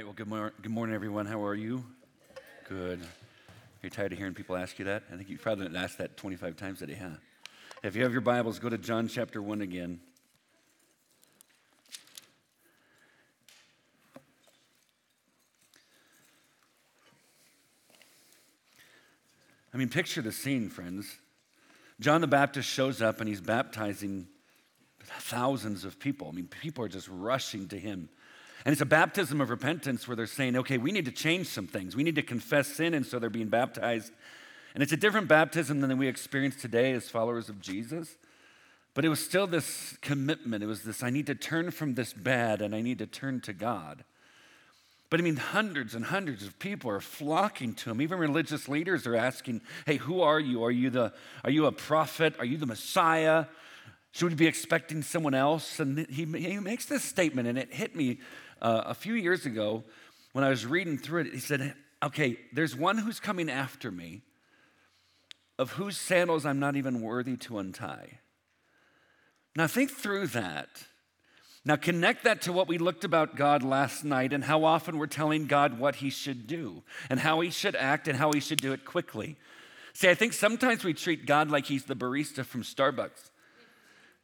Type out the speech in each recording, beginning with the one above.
right. Well, good, mor- good morning, everyone. How are you? Good. You're tired of hearing people ask you that? I think you've probably asked that 25 times today, huh? If you have your Bibles, go to John chapter 1 again. I mean, picture the scene, friends. John the Baptist shows up and he's baptizing thousands of people. I mean, people are just rushing to him. And it's a baptism of repentance where they're saying, okay, we need to change some things. We need to confess sin, and so they're being baptized. And it's a different baptism than we experience today as followers of Jesus. But it was still this commitment. It was this I need to turn from this bad and I need to turn to God. But I mean, hundreds and hundreds of people are flocking to him. Even religious leaders are asking, hey, who are you? Are you, the, are you a prophet? Are you the Messiah? Should we be expecting someone else? And he, he makes this statement, and it hit me uh, a few years ago when I was reading through it. He said, Okay, there's one who's coming after me, of whose sandals I'm not even worthy to untie. Now, think through that. Now, connect that to what we looked about God last night and how often we're telling God what he should do and how he should act and how he should do it quickly. See, I think sometimes we treat God like he's the barista from Starbucks.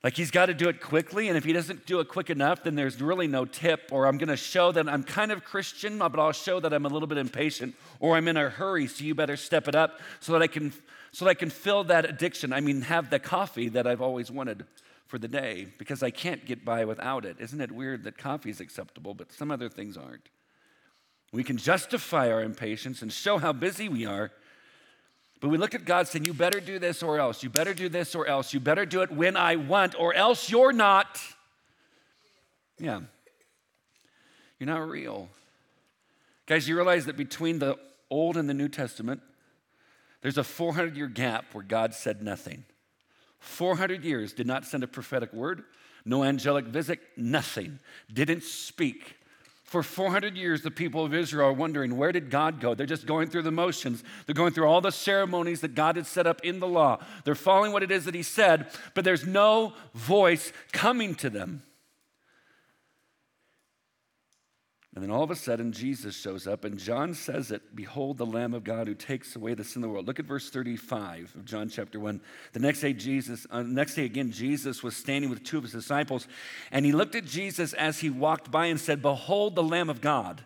Like he's got to do it quickly, and if he doesn't do it quick enough, then there's really no tip. Or I'm going to show that I'm kind of Christian, but I'll show that I'm a little bit impatient, or I'm in a hurry, so you better step it up so that I can so that I can fill that addiction. I mean, have the coffee that I've always wanted for the day because I can't get by without it. Isn't it weird that coffee is acceptable, but some other things aren't? We can justify our impatience and show how busy we are but we look at God saying, You better do this or else. You better do this or else. You better do it when I want, or else you're not. Yeah. You're not real. Guys, you realize that between the Old and the New Testament, there's a 400 year gap where God said nothing. 400 years did not send a prophetic word, no angelic visit, nothing. Didn't speak. For 400 years, the people of Israel are wondering, where did God go? They're just going through the motions. They're going through all the ceremonies that God had set up in the law. They're following what it is that He said, but there's no voice coming to them. And then all of a sudden, Jesus shows up, and John says it Behold, the Lamb of God who takes away the sin of the world. Look at verse 35 of John chapter 1. The next day, Jesus, uh, next day again, Jesus was standing with two of his disciples, and he looked at Jesus as he walked by and said, Behold, the Lamb of God.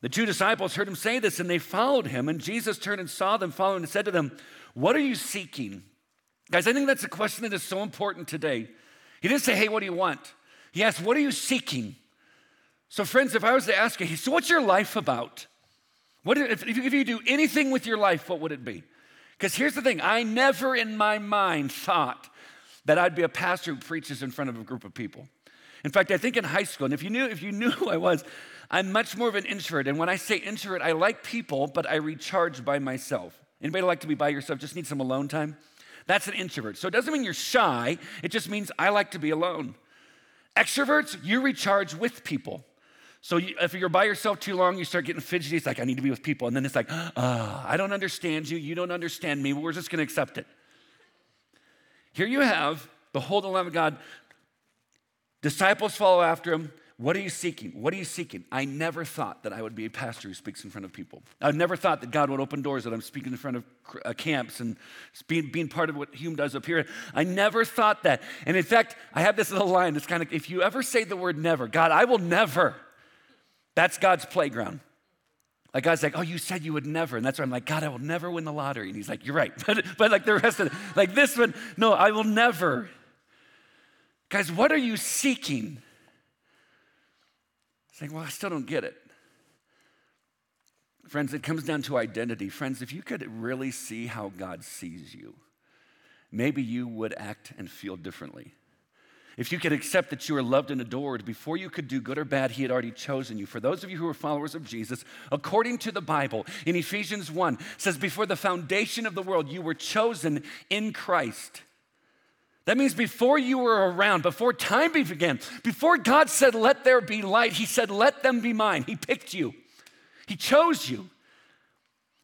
The two disciples heard him say this, and they followed him. And Jesus turned and saw them following and said to them, What are you seeking? Guys, I think that's a question that is so important today. He didn't say, Hey, what do you want? He asked, What are you seeking? So, friends, if I was to ask you, so what's your life about? What if, if you do anything with your life, what would it be? Because here's the thing I never in my mind thought that I'd be a pastor who preaches in front of a group of people. In fact, I think in high school, and if you knew, if you knew who I was, I'm much more of an introvert. And when I say introvert, I like people, but I recharge by myself. Anybody like to be by yourself? Just need some alone time? That's an introvert. So it doesn't mean you're shy, it just means I like to be alone. Extroverts, you recharge with people. So you, if you're by yourself too long, you start getting fidgety. It's like, I need to be with people. And then it's like, oh, I don't understand you. You don't understand me. We're just going to accept it. Here you have, the Lamb of God. Disciples follow after him. What are you seeking? What are you seeking? I never thought that I would be a pastor who speaks in front of people. I never thought that God would open doors that I'm speaking in front of uh, camps and being, being part of what Hume does up here. I never thought that. And in fact, I have this little line that's kind of if you ever say the word never, God, I will never. That's God's playground. Like God's like, oh, you said you would never. And that's why I'm like, God, I will never win the lottery. And he's like, you're right. But, but like the rest of it, like this one, no, I will never. Guys, what are you seeking? Saying, well, I still don't get it. Friends, it comes down to identity. Friends, if you could really see how God sees you, maybe you would act and feel differently. If you could accept that you are loved and adored, before you could do good or bad, He had already chosen you. For those of you who are followers of Jesus, according to the Bible, in Ephesians 1, says, Before the foundation of the world, you were chosen in Christ. That means before you were around, before time began, before God said, Let there be light, He said, Let them be mine. He picked you, He chose you.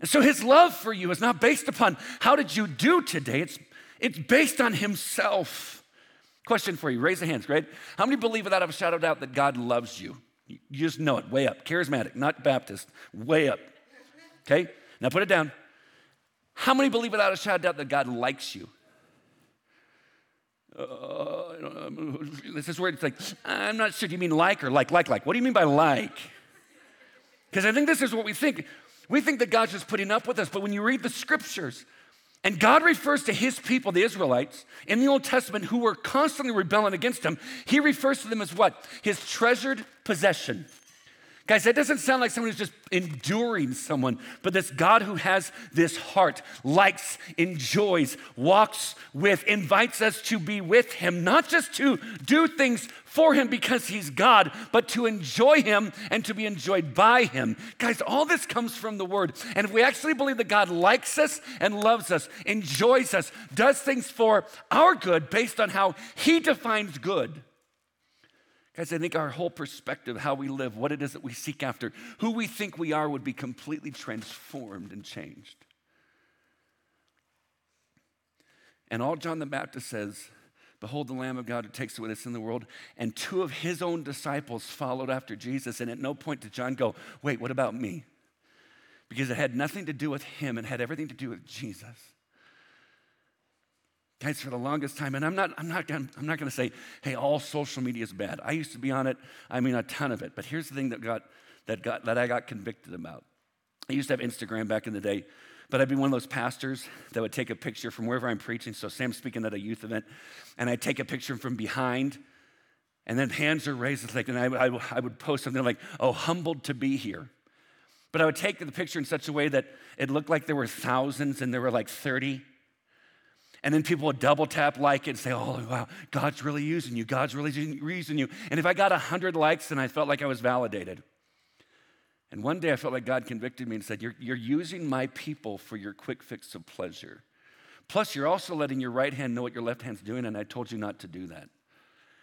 And so His love for you is not based upon how did you do today, it's, it's based on Himself. Question for you raise the hands, great. How many believe without a shadow of doubt that God loves you? You just know it, way up. Charismatic, not Baptist, way up. Okay? Now put it down. How many believe without a shadow of doubt that God likes you? Uh, this is where it's like, I'm not sure. Do you mean like or like, like, like? What do you mean by like? Because I think this is what we think. We think that God's just putting up with us, but when you read the scriptures, and God refers to his people, the Israelites, in the Old Testament who were constantly rebelling against him, he refers to them as what? His treasured possession. Guys, that doesn't sound like someone who's just enduring someone, but this God who has this heart, likes, enjoys, walks with, invites us to be with him, not just to do things for him because he's God, but to enjoy him and to be enjoyed by him. Guys, all this comes from the word. And if we actually believe that God likes us and loves us, enjoys us, does things for our good based on how he defines good, Guys, I think our whole perspective, how we live, what it is that we seek after, who we think we are would be completely transformed and changed. And all John the Baptist says, Behold the Lamb of God who takes away the sin of the world. And two of his own disciples followed after Jesus. And at no point did John go, Wait, what about me? Because it had nothing to do with him, it had everything to do with Jesus. Guys, for the longest time, and I'm not, I'm not, gonna, I'm not going to say, hey, all social media is bad. I used to be on it. I mean, a ton of it. But here's the thing that got, that got, that I got convicted about. I used to have Instagram back in the day, but I'd be one of those pastors that would take a picture from wherever I'm preaching. So Sam's speaking at a youth event, and I'd take a picture from behind, and then hands are raised. It's like, and I, I, I would post something like, "Oh, humbled to be here." But I would take the picture in such a way that it looked like there were thousands, and there were like 30 and then people would double tap like it and say, oh, wow, God's really using you. God's really using you. And if I got 100 likes, then I felt like I was validated. And one day I felt like God convicted me and said, You're, you're using my people for your quick fix of pleasure. Plus, you're also letting your right hand know what your left hand's doing, and I told you not to do that.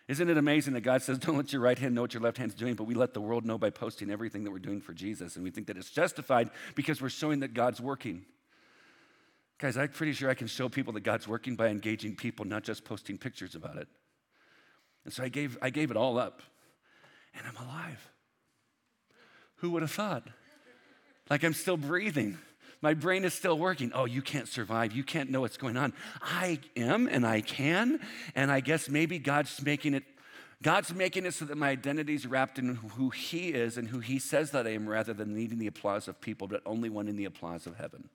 Isn't it amazing that God says, Don't let your right hand know what your left hand's doing, but we let the world know by posting everything that we're doing for Jesus, and we think that it's justified because we're showing that God's working. Guys, I'm pretty sure I can show people that God's working by engaging people, not just posting pictures about it. And so I gave, I gave it all up, and I'm alive. Who would have thought? Like I'm still breathing. My brain is still working. Oh, you can't survive. You can't know what's going on. I am and I can. And I guess maybe God's making it God's making it so that my identity is wrapped in who He is and who He says that I am rather than needing the applause of people, but only wanting the applause of heaven.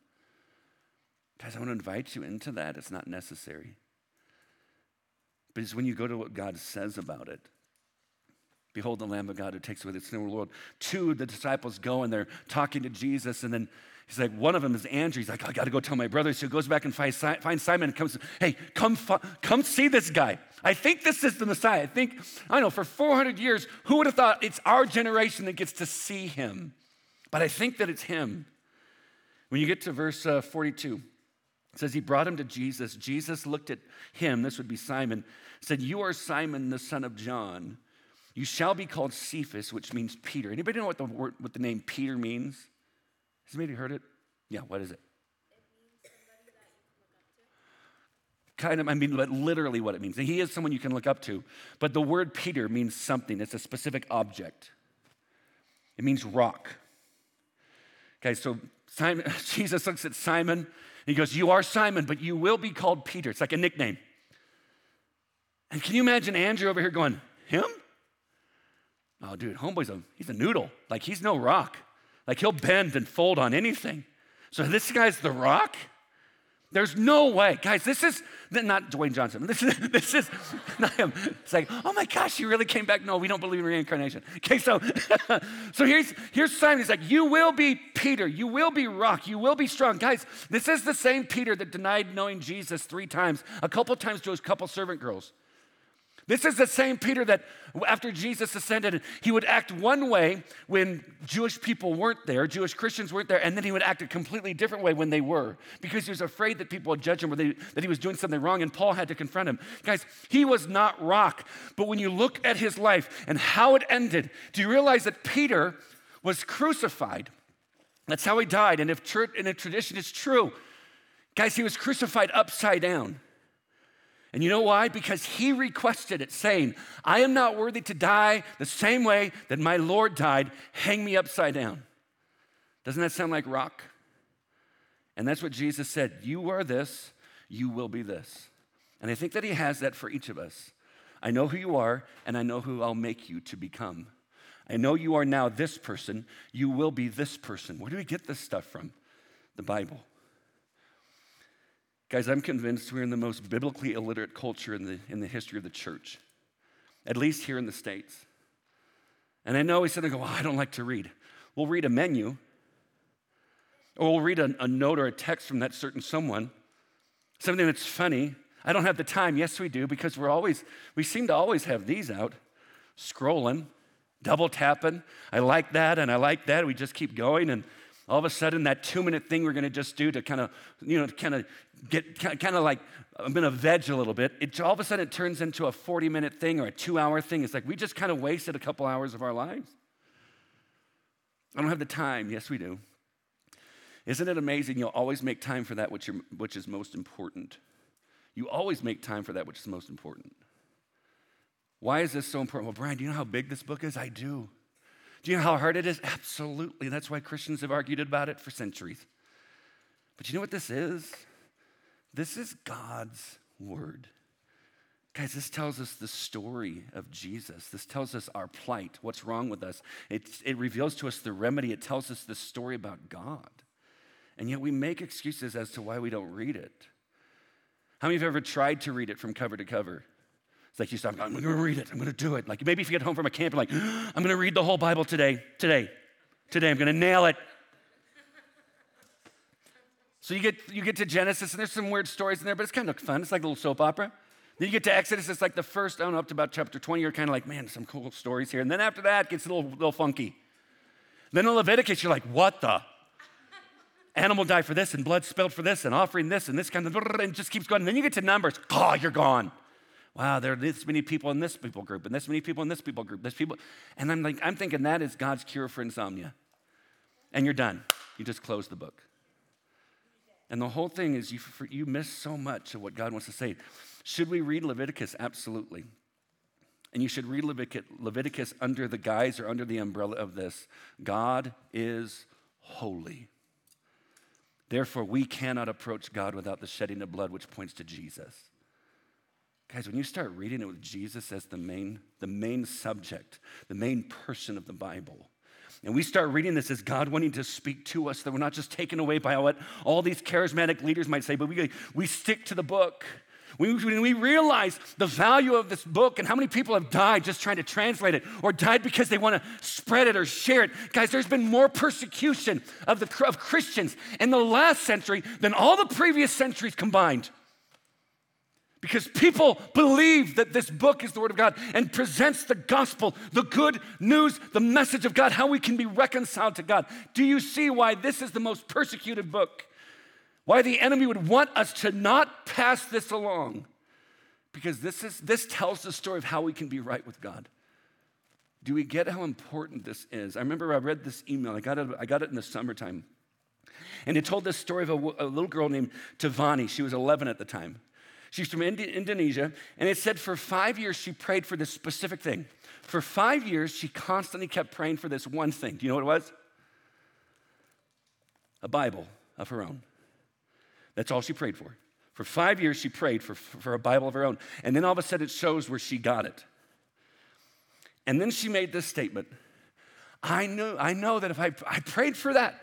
Guys, I want to invite you into that. It's not necessary. But it's when you go to what God says about it. Behold the Lamb of God who takes away the sin of the world. Two, of the disciples go and they're talking to Jesus, and then he's like, one of them is Andrew. He's like, I got to go tell my brother. So he goes back and finds, finds Simon and comes, hey, come, come see this guy. I think this is the Messiah. I think, I know, for 400 years, who would have thought it's our generation that gets to see him? But I think that it's him. When you get to verse uh, 42, it says he brought him to Jesus. Jesus looked at him, this would be Simon, said, You are Simon, the son of John. You shall be called Cephas, which means Peter. Anybody know what the, word, what the name Peter means? Has anybody heard it? Yeah, what is it? kind of, I mean, but literally what it means. He is someone you can look up to. But the word Peter means something, it's a specific object. It means rock. Okay, so Simon, Jesus looks at Simon he goes, You are Simon, but you will be called Peter. It's like a nickname. And can you imagine Andrew over here going, Him? Oh, dude, homeboy's a, he's a noodle. Like, he's no rock. Like, he'll bend and fold on anything. So, this guy's the rock? There's no way. Guys, this is not Dwayne Johnson. This is, this is not him. It's like, oh my gosh, you really came back. No, we don't believe in reincarnation. Okay, so, so here's, here's Simon. He's like, you will be Peter. You will be rock. You will be strong. Guys, this is the same Peter that denied knowing Jesus three times, a couple times to his couple servant girls. This is the same Peter that after Jesus ascended, he would act one way when Jewish people weren't there, Jewish Christians weren't there, and then he would act a completely different way when they were because he was afraid that people would judge him or they, that he was doing something wrong, and Paul had to confront him. Guys, he was not rock, but when you look at his life and how it ended, do you realize that Peter was crucified? That's how he died. And if, church, and if tradition is true, guys, he was crucified upside down. And you know why? Because he requested it, saying, I am not worthy to die the same way that my Lord died. Hang me upside down. Doesn't that sound like rock? And that's what Jesus said. You are this, you will be this. And I think that he has that for each of us. I know who you are, and I know who I'll make you to become. I know you are now this person, you will be this person. Where do we get this stuff from? The Bible. Guys, I'm convinced we're in the most biblically illiterate culture in the, in the history of the church, at least here in the States. And I know he said, I go, well, I don't like to read. We'll read a menu, or we'll read a, a note or a text from that certain someone, something that's funny. I don't have the time. Yes, we do, because we're always, we seem to always have these out, scrolling, double tapping. I like that and I like that. We just keep going. And all of a sudden, that two minute thing we're going to just do to kind of, you know, kind of get kind of like, I'm going to veg a little bit. It, all of a sudden, it turns into a 40 minute thing or a two hour thing. It's like we just kind of wasted a couple hours of our lives. I don't have the time. Yes, we do. Isn't it amazing? You'll always make time for that which, which is most important. You always make time for that which is most important. Why is this so important? Well, Brian, do you know how big this book is? I do. Do you know how hard it is? Absolutely. That's why Christians have argued about it for centuries. But you know what this is? This is God's word. Guys, this tells us the story of Jesus. This tells us our plight, what's wrong with us. It, it reveals to us the remedy. It tells us the story about God. And yet we make excuses as to why we don't read it. How many of you have ever tried to read it from cover to cover? It's like you start, I'm to read it. I'm to do it. Like maybe if you get home from a camp, you're like, I'm to read the whole Bible today. Today. Today. I'm to nail it. So you get, you get to Genesis, and there's some weird stories in there, but it's kind of fun. It's like a little soap opera. Then you get to Exodus, it's like the first, I don't know, up to about chapter 20, you're kind of like, man, some cool stories here. And then after that, it gets a little, little funky. Then in Leviticus, you're like, what the? Animal died for this, and blood spilled for this, and offering this, and this kind of, and just keeps going. And then you get to Numbers, oh, you're gone wow, there are this many people in this people group, and this many people in this people group, this people. And I'm like, I'm thinking that is God's cure for insomnia. And you're done. You just close the book. And the whole thing is you, you miss so much of what God wants to say. Should we read Leviticus? Absolutely. And you should read Leviticus under the guise or under the umbrella of this God is holy. Therefore, we cannot approach God without the shedding of blood, which points to Jesus. Guys, when you start reading it with Jesus as the main, the main subject, the main person of the Bible, and we start reading this as God wanting to speak to us, that we're not just taken away by what all these charismatic leaders might say, but we, we stick to the book. When we realize the value of this book and how many people have died just trying to translate it or died because they want to spread it or share it. Guys, there's been more persecution of, the, of Christians in the last century than all the previous centuries combined because people believe that this book is the Word of God and presents the gospel, the good news, the message of God, how we can be reconciled to God. Do you see why this is the most persecuted book? Why the enemy would want us to not pass this along? Because this, is, this tells the story of how we can be right with God. Do we get how important this is? I remember I read this email, I got it, I got it in the summertime. And it told this story of a, a little girl named Tavani. She was 11 at the time. She's from Indi- Indonesia, and it said for five years she prayed for this specific thing. For five years, she constantly kept praying for this one thing. Do you know what it was? A Bible of her own. That's all she prayed for. For five years, she prayed for, for a Bible of her own. And then all of a sudden, it shows where she got it. And then she made this statement I knew, I know that if I, I prayed for that,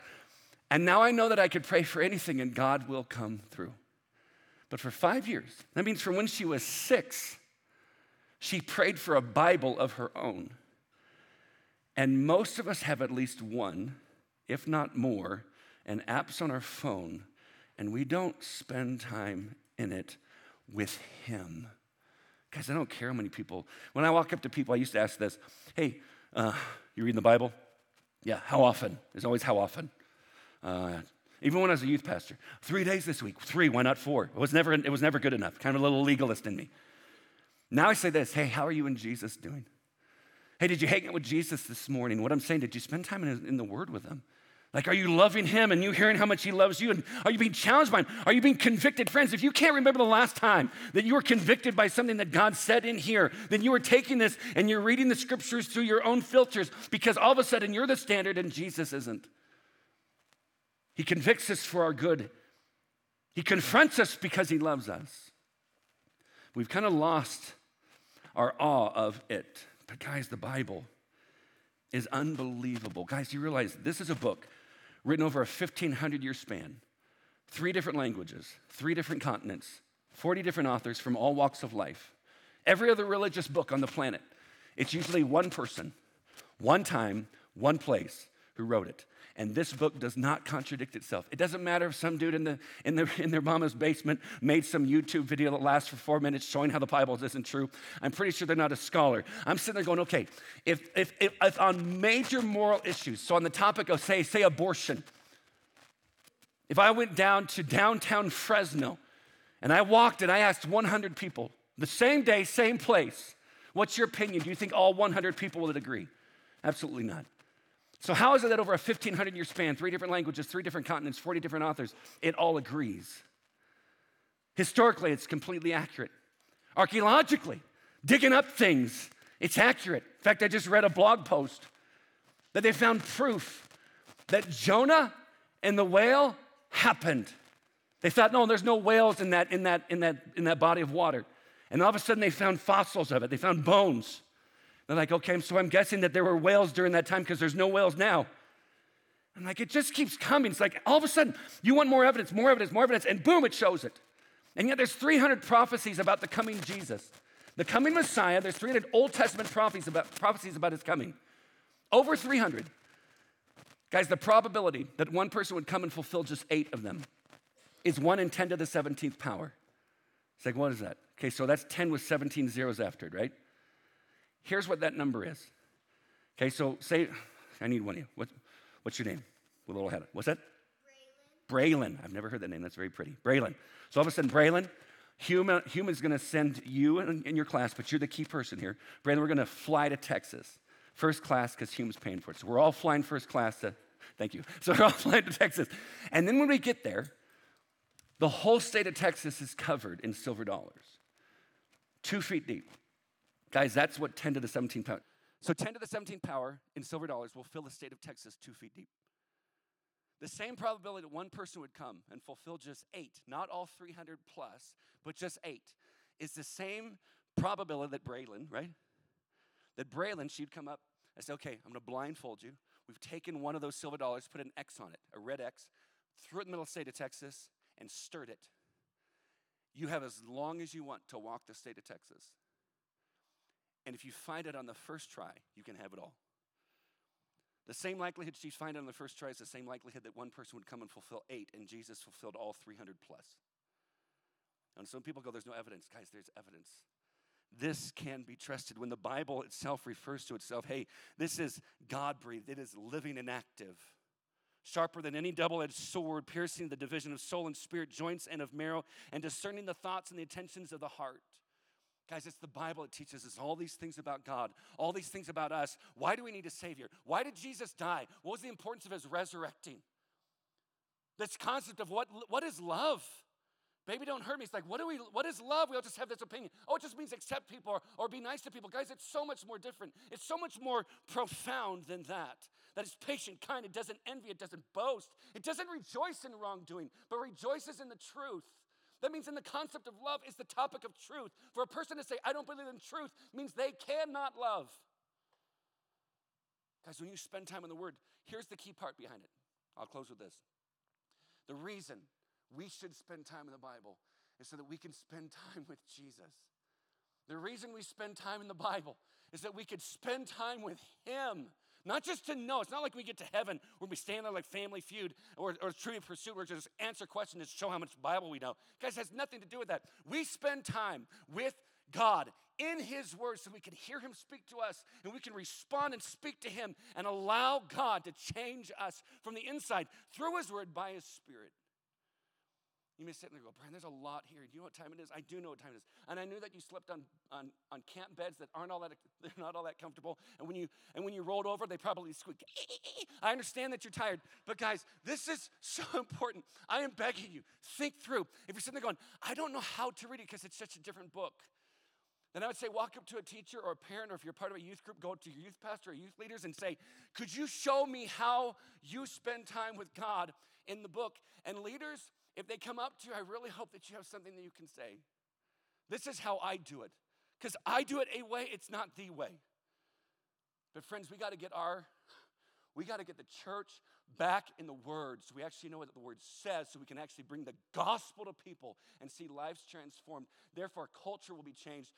and now I know that I could pray for anything and God will come through. But for five years, that means from when she was six, she prayed for a Bible of her own. And most of us have at least one, if not more, and apps on our phone, and we don't spend time in it with Him. Guys, I don't care how many people. When I walk up to people, I used to ask this Hey, uh, you reading the Bible? Yeah, how often? There's always how often. Uh, even when I was a youth pastor. Three days this week. Three, why not four? It was never, it was never good enough. Kind of a little legalist in me. Now I say this hey, how are you and Jesus doing? Hey, did you hang out with Jesus this morning? What I'm saying, did you spend time in, in the Word with Him? Like, are you loving him and you hearing how much he loves you? And are you being challenged by him? Are you being convicted? Friends, if you can't remember the last time that you were convicted by something that God said in here, then you are taking this and you're reading the scriptures through your own filters because all of a sudden you're the standard and Jesus isn't. He convicts us for our good, he confronts us because he loves us. We've kind of lost our awe of it. But, guys, the Bible is unbelievable. Guys, you realize this is a book written over a 1,500 year span, three different languages, three different continents, 40 different authors from all walks of life. Every other religious book on the planet, it's usually one person, one time, one place who wrote it. And this book does not contradict itself. It doesn't matter if some dude in, the, in, the, in their mama's basement made some YouTube video that lasts for four minutes showing how the Bible isn't true. I'm pretty sure they're not a scholar. I'm sitting there going, okay, if, if, if, if on major moral issues, so on the topic of, say, say abortion, if I went down to downtown Fresno and I walked and I asked 100 people, the same day, same place, what's your opinion? Do you think all 100 people would agree? Absolutely not. So, how is it that over a 1500 year span, three different languages, three different continents, 40 different authors, it all agrees? Historically, it's completely accurate. Archaeologically, digging up things, it's accurate. In fact, I just read a blog post that they found proof that Jonah and the whale happened. They thought, no, there's no whales in that, in that, in that, in that body of water. And all of a sudden, they found fossils of it, they found bones. They're like, okay, so I'm guessing that there were whales during that time because there's no whales now. I'm like, it just keeps coming. It's like all of a sudden, you want more evidence, more evidence, more evidence, and boom, it shows it. And yet there's 300 prophecies about the coming Jesus, the coming Messiah. There's 300 Old Testament prophecies about, prophecies about his coming. Over 300. Guys, the probability that one person would come and fulfill just eight of them is 1 in 10 to the 17th power. It's like, what is that? Okay, so that's 10 with 17 zeros after it, right? Here's what that number is. Okay, so say, I need one of you. What, what's your name? With a little head. What's that? Braylon. Braylon. I've never heard that name. That's very pretty. Braylon. So all of a sudden, Braylon, Hume, Hume's going to send you in, your class, but you're the key person here. Braylon, we're going to fly to Texas. First class because Hume's paying for it. So we're all flying first class to, thank you. So we're all flying to Texas. And then when we get there, the whole state of Texas is covered in silver dollars, two feet deep. Guys, that's what 10 to the 17th power. So 10 to the 17th power in silver dollars will fill the state of Texas two feet deep. The same probability that one person would come and fulfill just eight, not all 300 plus, but just eight, is the same probability that Braylon, right? That Braylon, she'd come up and say, okay, I'm gonna blindfold you. We've taken one of those silver dollars, put an X on it, a red X, threw it in the middle of the state of Texas, and stirred it. You have as long as you want to walk the state of Texas. And if you find it on the first try, you can have it all. The same likelihood she find it on the first try is the same likelihood that one person would come and fulfill eight, and Jesus fulfilled all 300 plus. And some people go, There's no evidence. Guys, there's evidence. This can be trusted. When the Bible itself refers to itself, hey, this is God breathed, it is living and active, sharper than any double edged sword, piercing the division of soul and spirit, joints and of marrow, and discerning the thoughts and the intentions of the heart. Guys, it's the Bible It teaches us all these things about God, all these things about us. Why do we need a Savior? Why did Jesus die? What was the importance of His resurrecting? This concept of what, what is love? Baby, don't hurt me. It's like, what, do we, what is love? We all just have this opinion. Oh, it just means accept people or, or be nice to people. Guys, it's so much more different. It's so much more profound than that. That is patient, kind. It doesn't envy. It doesn't boast. It doesn't rejoice in wrongdoing, but rejoices in the truth. That means in the concept of love is the topic of truth. For a person to say, I don't believe in truth, means they cannot love. Guys, when you spend time in the Word, here's the key part behind it. I'll close with this. The reason we should spend time in the Bible is so that we can spend time with Jesus. The reason we spend time in the Bible is that we could spend time with Him. Not just to know. It's not like we get to heaven where we stand there like Family Feud or, or Trivial Pursuit where we just answer questions to show how much Bible we know. Guys, has nothing to do with that. We spend time with God in His Word so we can hear Him speak to us and we can respond and speak to Him and allow God to change us from the inside through His Word by His Spirit. You may sit there and go, Brian, there's a lot here. Do you know what time it is? I do know what time it is. And I knew that you slept on, on, on camp beds that aren't all that, they're not all that comfortable. And when you, and when you rolled over, they probably squeaked. I understand that you're tired. But guys, this is so important. I am begging you, think through. If you're sitting there going, I don't know how to read it because it's such a different book. Then I would say, walk up to a teacher or a parent, or if you're part of a youth group, go to your youth pastor or youth leaders and say, Could you show me how you spend time with God in the book? And leaders, if they come up to you, I really hope that you have something that you can say. This is how I do it. Because I do it a way, it's not the way. But friends, we got to get our we got to get the church back in the Word so we actually know what the Word says, so we can actually bring the gospel to people and see lives transformed. Therefore, culture will be changed,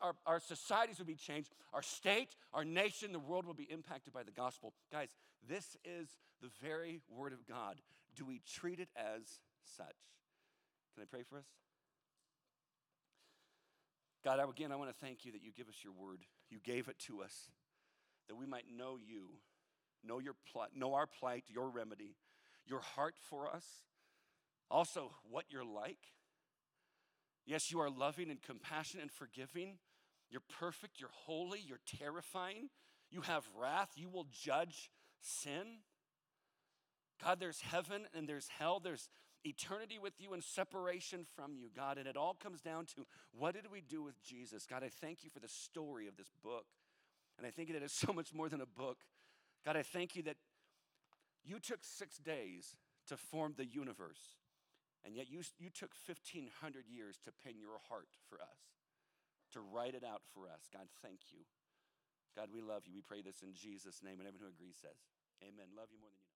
our, our societies will be changed, our state, our nation, the world will be impacted by the gospel. Guys, this is the very Word of God. Do we treat it as such? Can I pray for us? God, again, I want to thank you that you give us your word. You gave it to us that we might know you know your plight, know our plight, your remedy, your heart for us, also what you're like. Yes, you are loving and compassionate and forgiving. You're perfect, you're holy, you're terrifying. You have wrath, you will judge sin. God, there's heaven and there's hell, there's eternity with you and separation from you, God. And it all comes down to what did we do with Jesus? God, I thank you for the story of this book. And I think that it's so much more than a book. God, I thank you that you took six days to form the universe, and yet you, you took 1,500 years to pen your heart for us, to write it out for us. God, thank you. God, we love you. We pray this in Jesus' name, and everyone who agrees says, Amen. Love you more than you know.